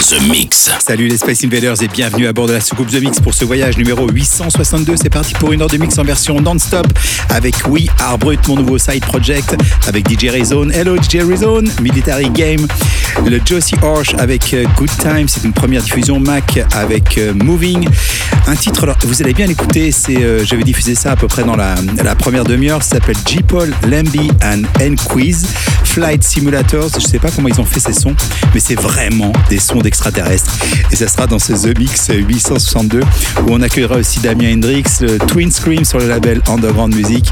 The Mix. Salut les Space Invaders et bienvenue à bord de la soucoupe The Mix pour ce voyage numéro 862. C'est parti pour une heure de mix en version non-stop avec We Are Brut, mon nouveau side project, avec DJ Rezone. Hello DJ Rezone, Military Game, le Josie Horsch avec euh, Good Time, c'est une première diffusion Mac avec euh, Moving. Un titre, alors, vous allez bien l'écouter, c'est, euh, je vais diffuser ça à peu près dans la, première demi-heure, ça s'appelle J-Paul, Lamby and N Quiz, Flight Simulators. Je sais pas comment ils ont fait ces sons, mais c'est vraiment des sons d'extraterrestres. Et ça sera dans ce The Mix 862 où on accueillera aussi Damien Hendrix, le Twin Scream sur le label Underground Music.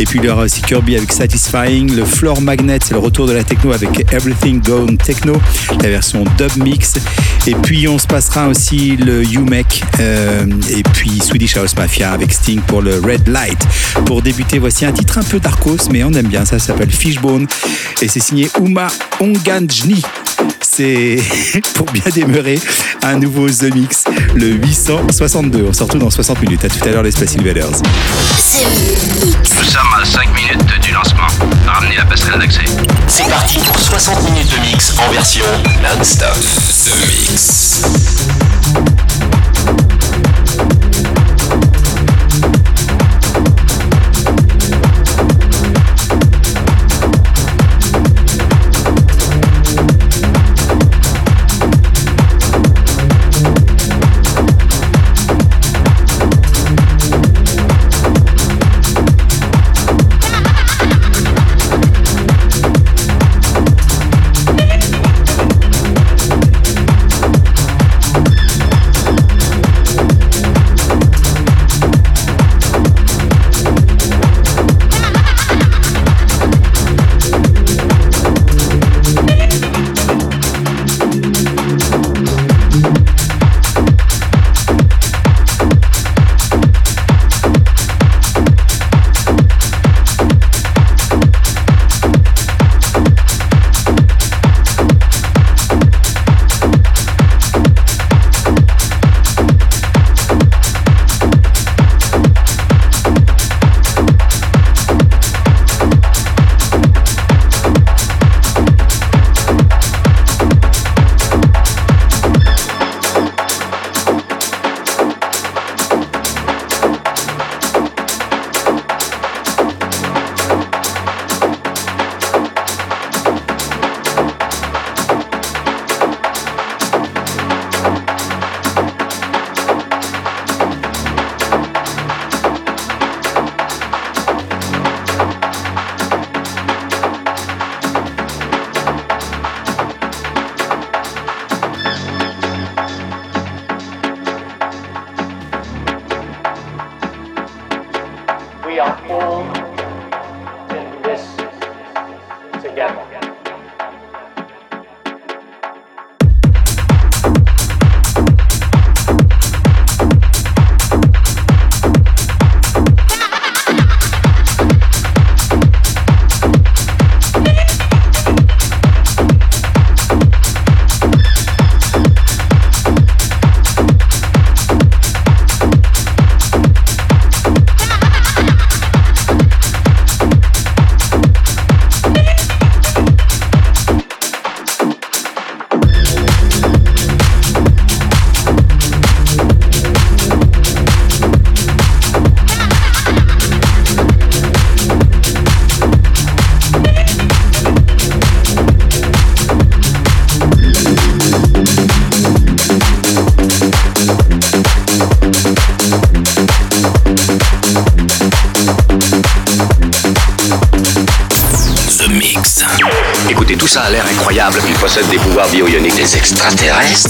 Et puis il y aura aussi Kirby avec Satisfying, le Floor Magnet, c'est le retour de la techno avec Everything Gone Techno, la version dub mix. Et puis on se passera aussi le UMEC euh, et puis Swedish House Mafia avec Sting pour le Red Light. Pour débuter, voici un titre un peu darkos, mais on aime bien ça, ça s'appelle Fishbone et c'est signé Uma Onganjni. C'est pour bien demeurer un nouveau The Mix, le 862. On se retrouve dans 60 minutes. À tout à l'heure, les Space Invaders. Nous sommes à 5 minutes du lancement. Ramenez la passerelle d'accès. C'est parti pour 60 minutes de mix en version non-stop. The Mix. Possède des extraterrestres.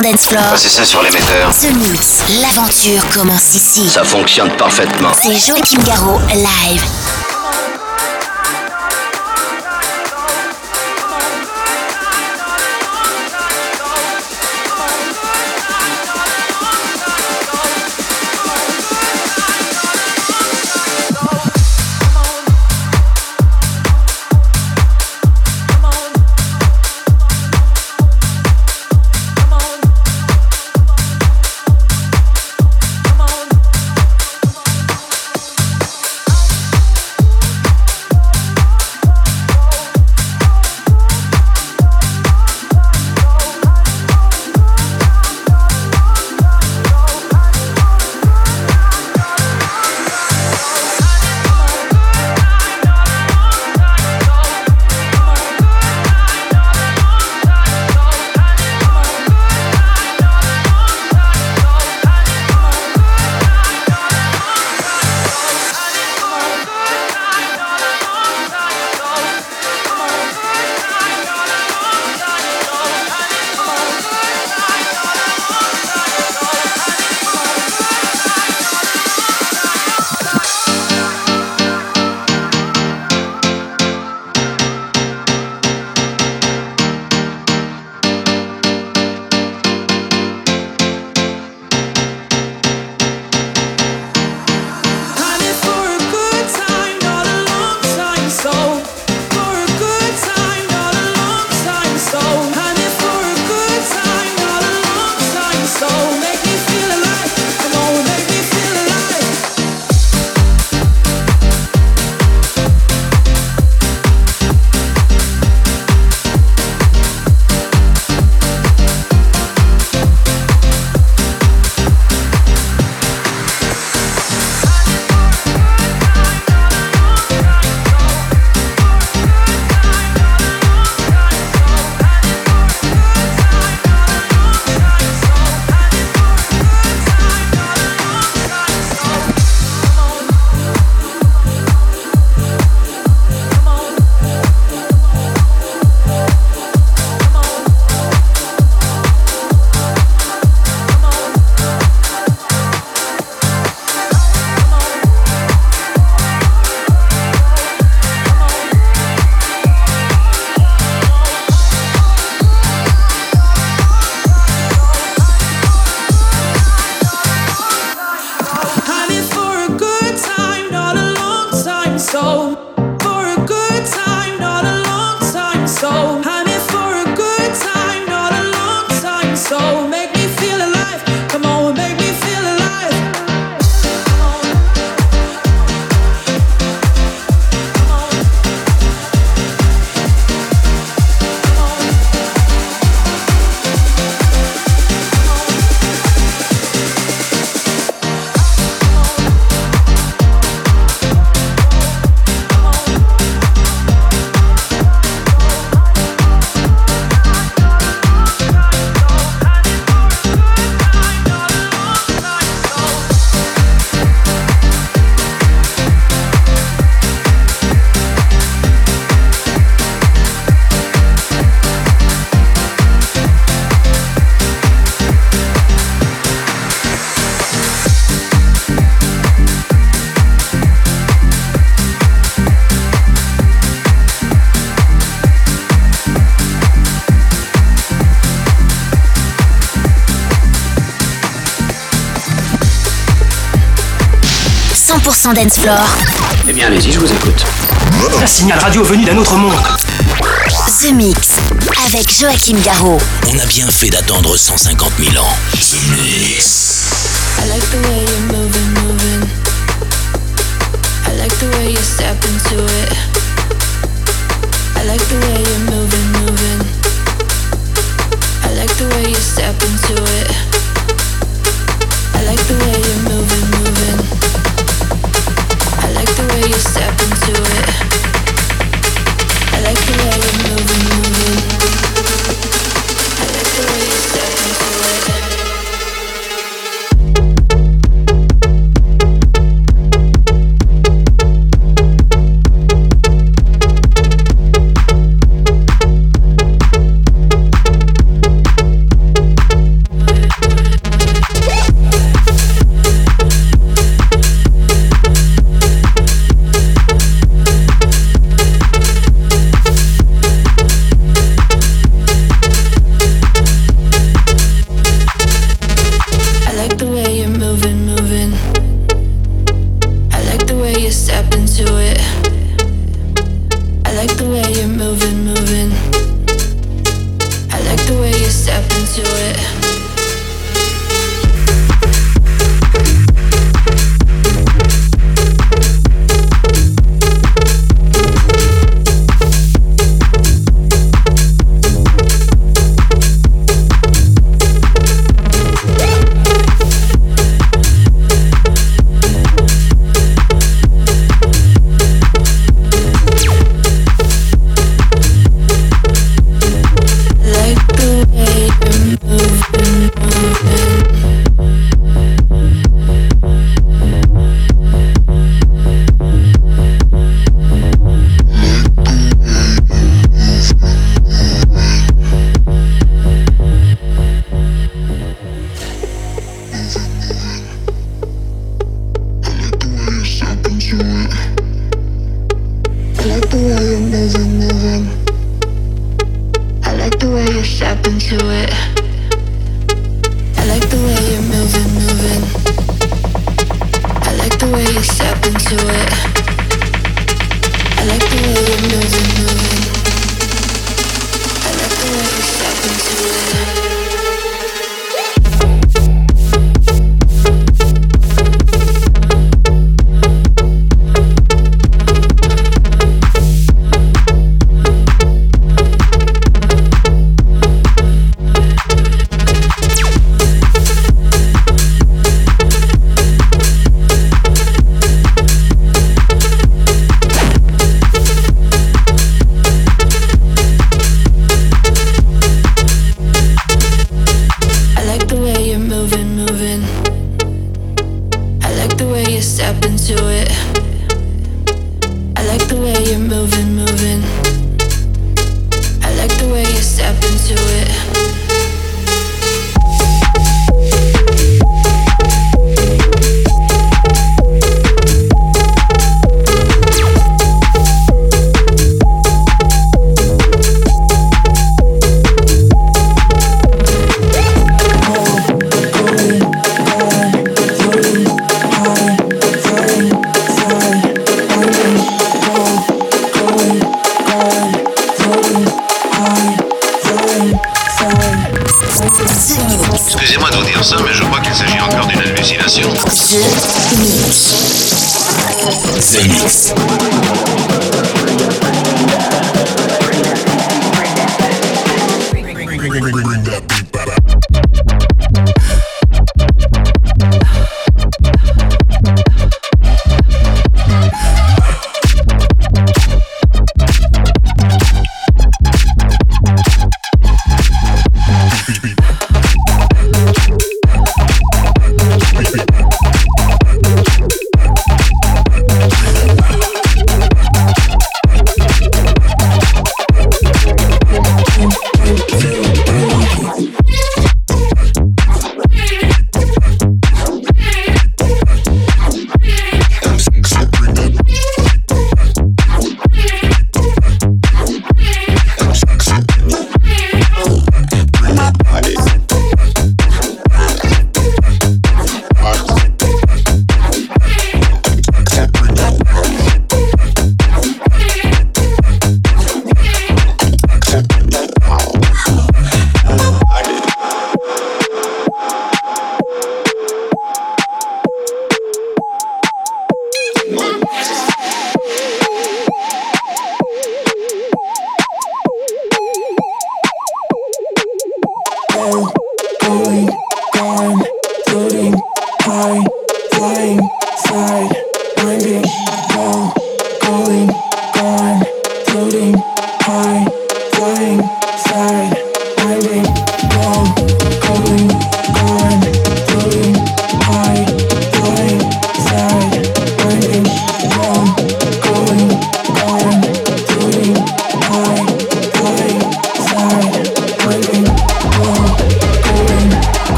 100% ah, ça sur l'émetteur. The Mix, l'aventure commence ici. Ça fonctionne parfaitement. C'est Joachim Garraud, live. 100% dance floor. Eh bien, allez-y, je vous écoute. Un signal radio venu d'un autre monde. The Mix avec Joachim Garraud. On a bien fait d'attendre 150 000 ans. The Mix. I like the way you're moving, moving. I like the way you step into it. I like the way you're moving, moving. I like the way you step into it. I like the way you're moving, Excusez-moi de vous dire ça, mais je crois qu'il s'agit encore d'une hallucination. The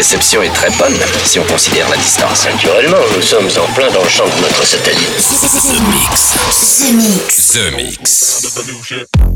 La réception est très bonne si on considère la distance. Naturellement, nous sommes en plein dans le champ de notre satellite. The Mix. The Mix. The Mix.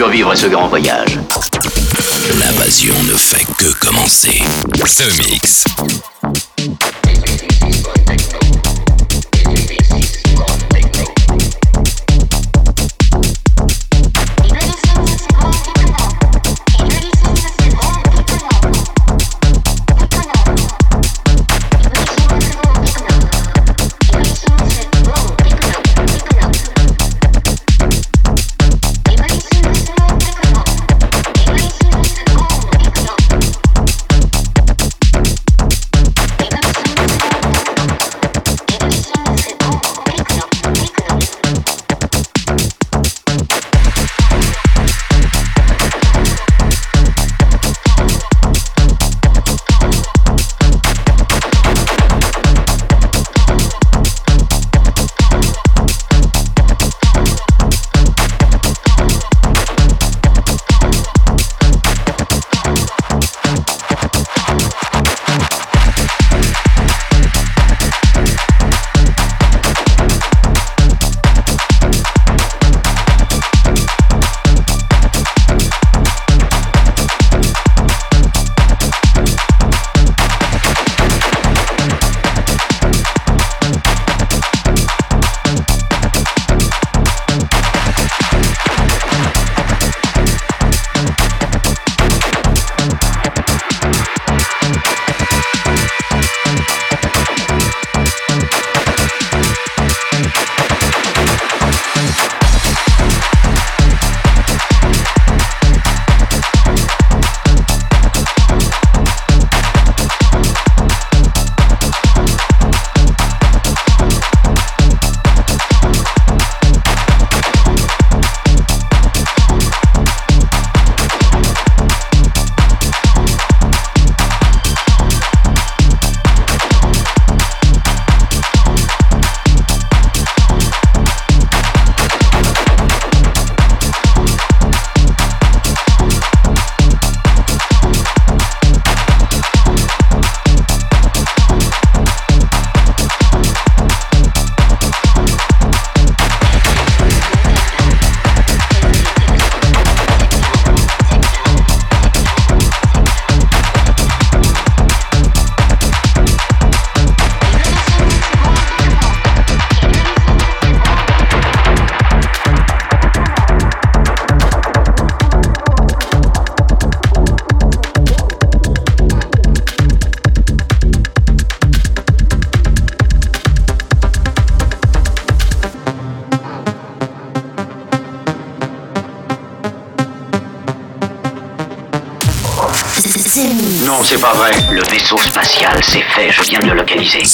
Survivre à ce grand voyage. L'invasion ne fait que commencer. The Mix. Non, c'est pas vrai. Le vaisseau spatial, c'est fait, je viens de le localiser.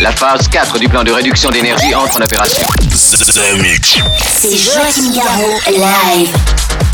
La phase 4 du plan de réduction d'énergie entre en opération. The Mix. C'est Joachim Garraud, live.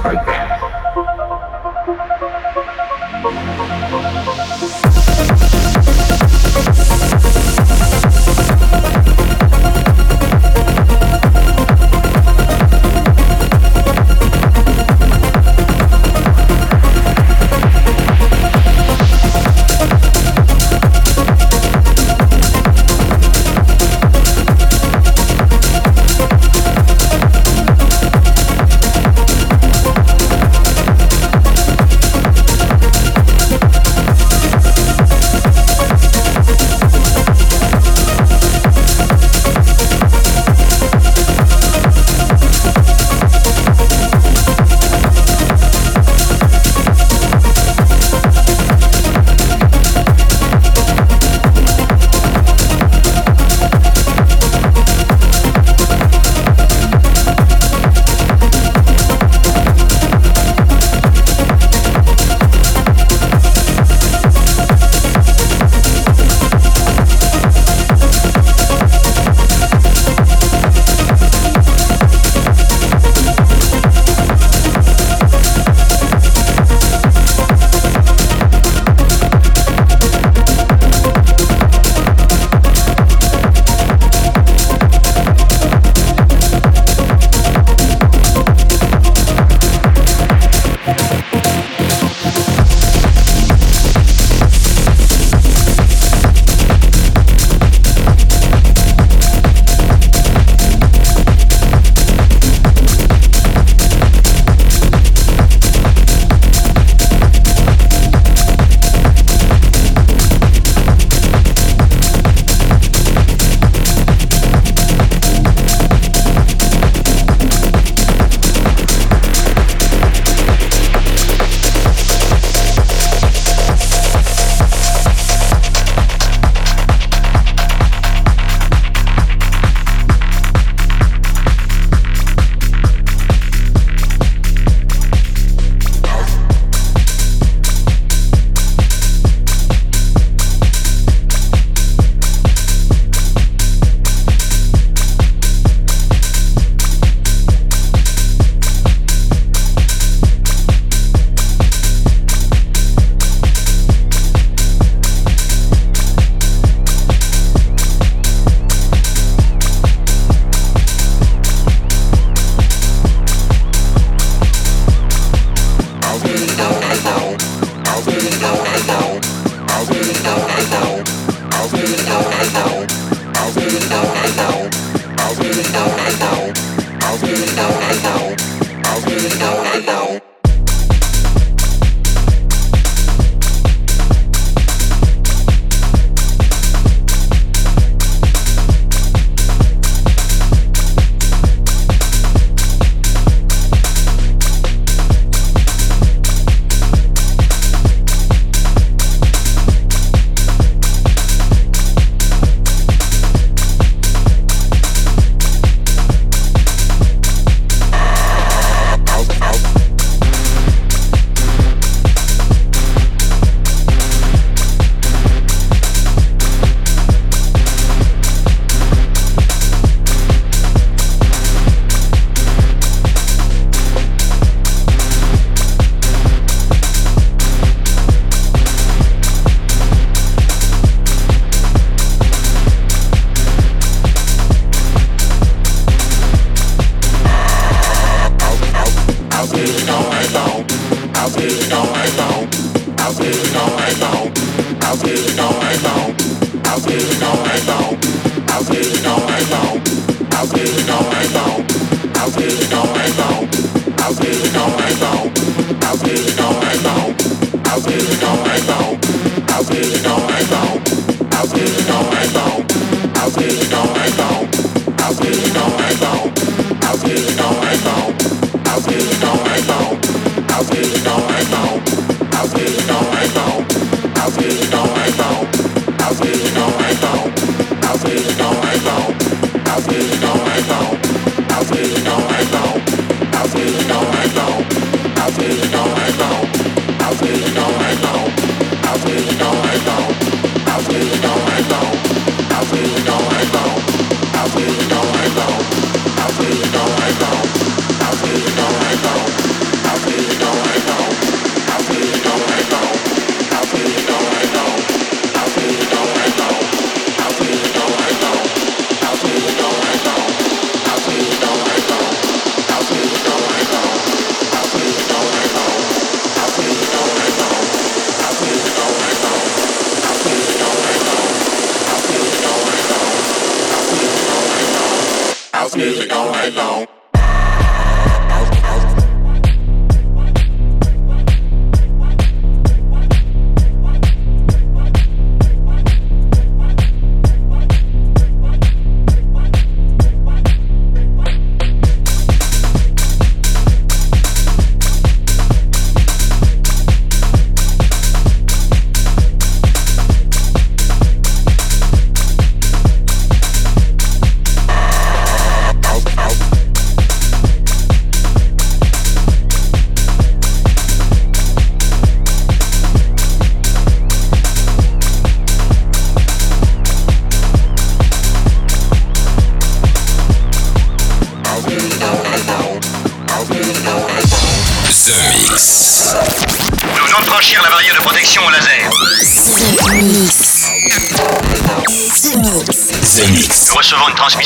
program.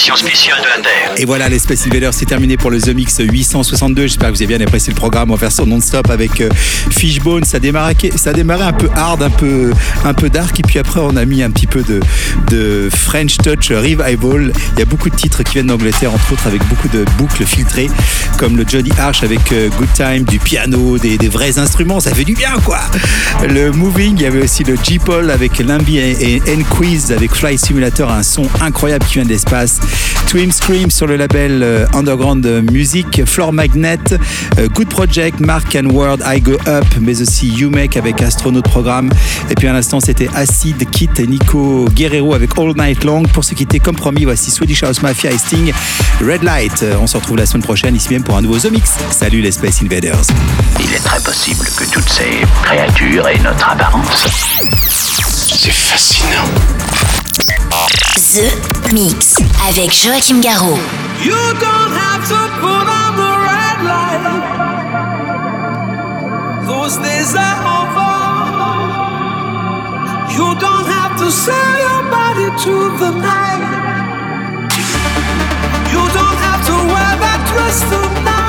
Opération spéciale et voilà, les Space Invaders, c'est terminé pour le The Mix 862. J'espère que vous avez bien apprécié le programme en version non-stop avec euh, Fishbone. Ça démarrait, ça démarrait un peu hard, un peu, un peu dark. Et puis après, on a mis un petit peu de, French Touch Revival. Il y a beaucoup de titres qui viennent d'Angleterre, entre autres, avec beaucoup de boucles filtrées, comme le Johnny Arch avec euh, Good Time, du piano, des, des, vrais instruments. Ça fait du bien, quoi. Le Moving, il y avait aussi le G-Paul avec Limby et N-Quiz avec Fly Simulator, un son incroyable qui vient de l'espace. Twin Scream sur le label euh, Underground Music, Floor Magnet, euh, Good Project, Mark and Word, I Go Up, mais aussi You Make avec Astronaut Programme. Et puis à l'instant, c'était Acid, Kit et Nico Guerrero avec All Night Long. Pour ce qui était compromis, voici Swedish House Mafia et Sting, Red Light. On se retrouve la semaine prochaine ici même pour un nouveau The Mix. Salut les Space Invaders. Il est très possible que toutes ces créatures aient notre apparence. C'est fascinant. The Mix avec Joachim Garraud. You don't have to put on the red light. Those days are over. You don't have to sell your body to the night. You don't have to wear that dress tonight.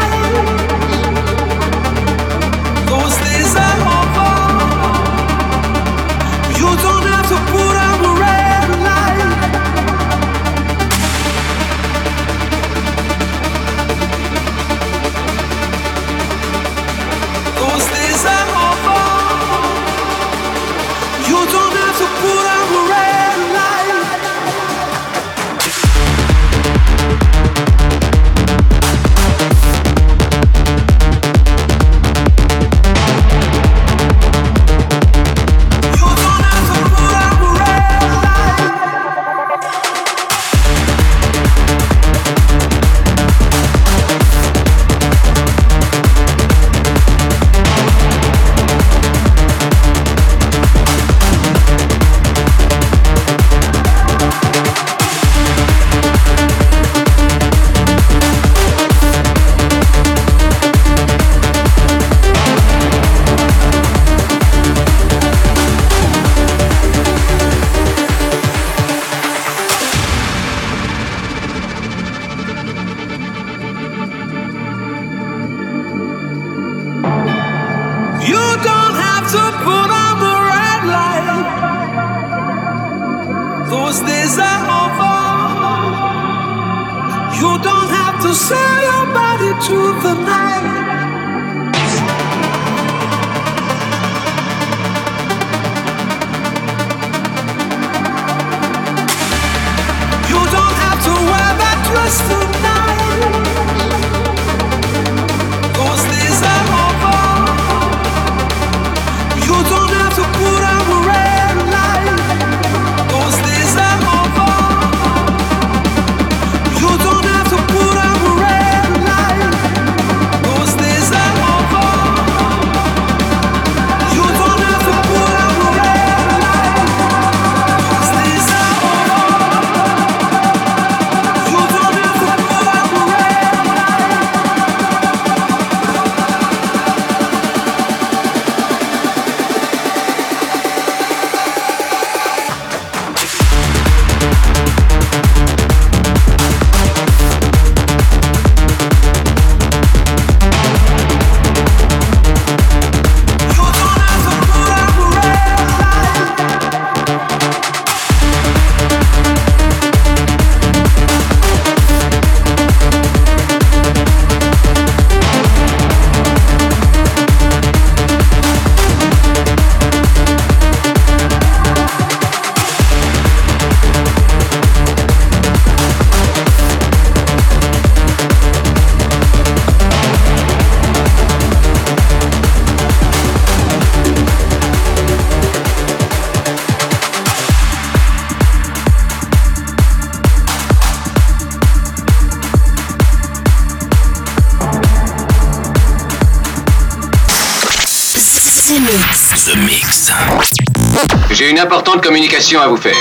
importante communication à vous faire.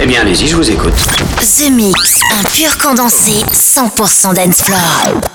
Eh bien, allez-y, je vous écoute. The Mix, un pur condensé 100% dance floor.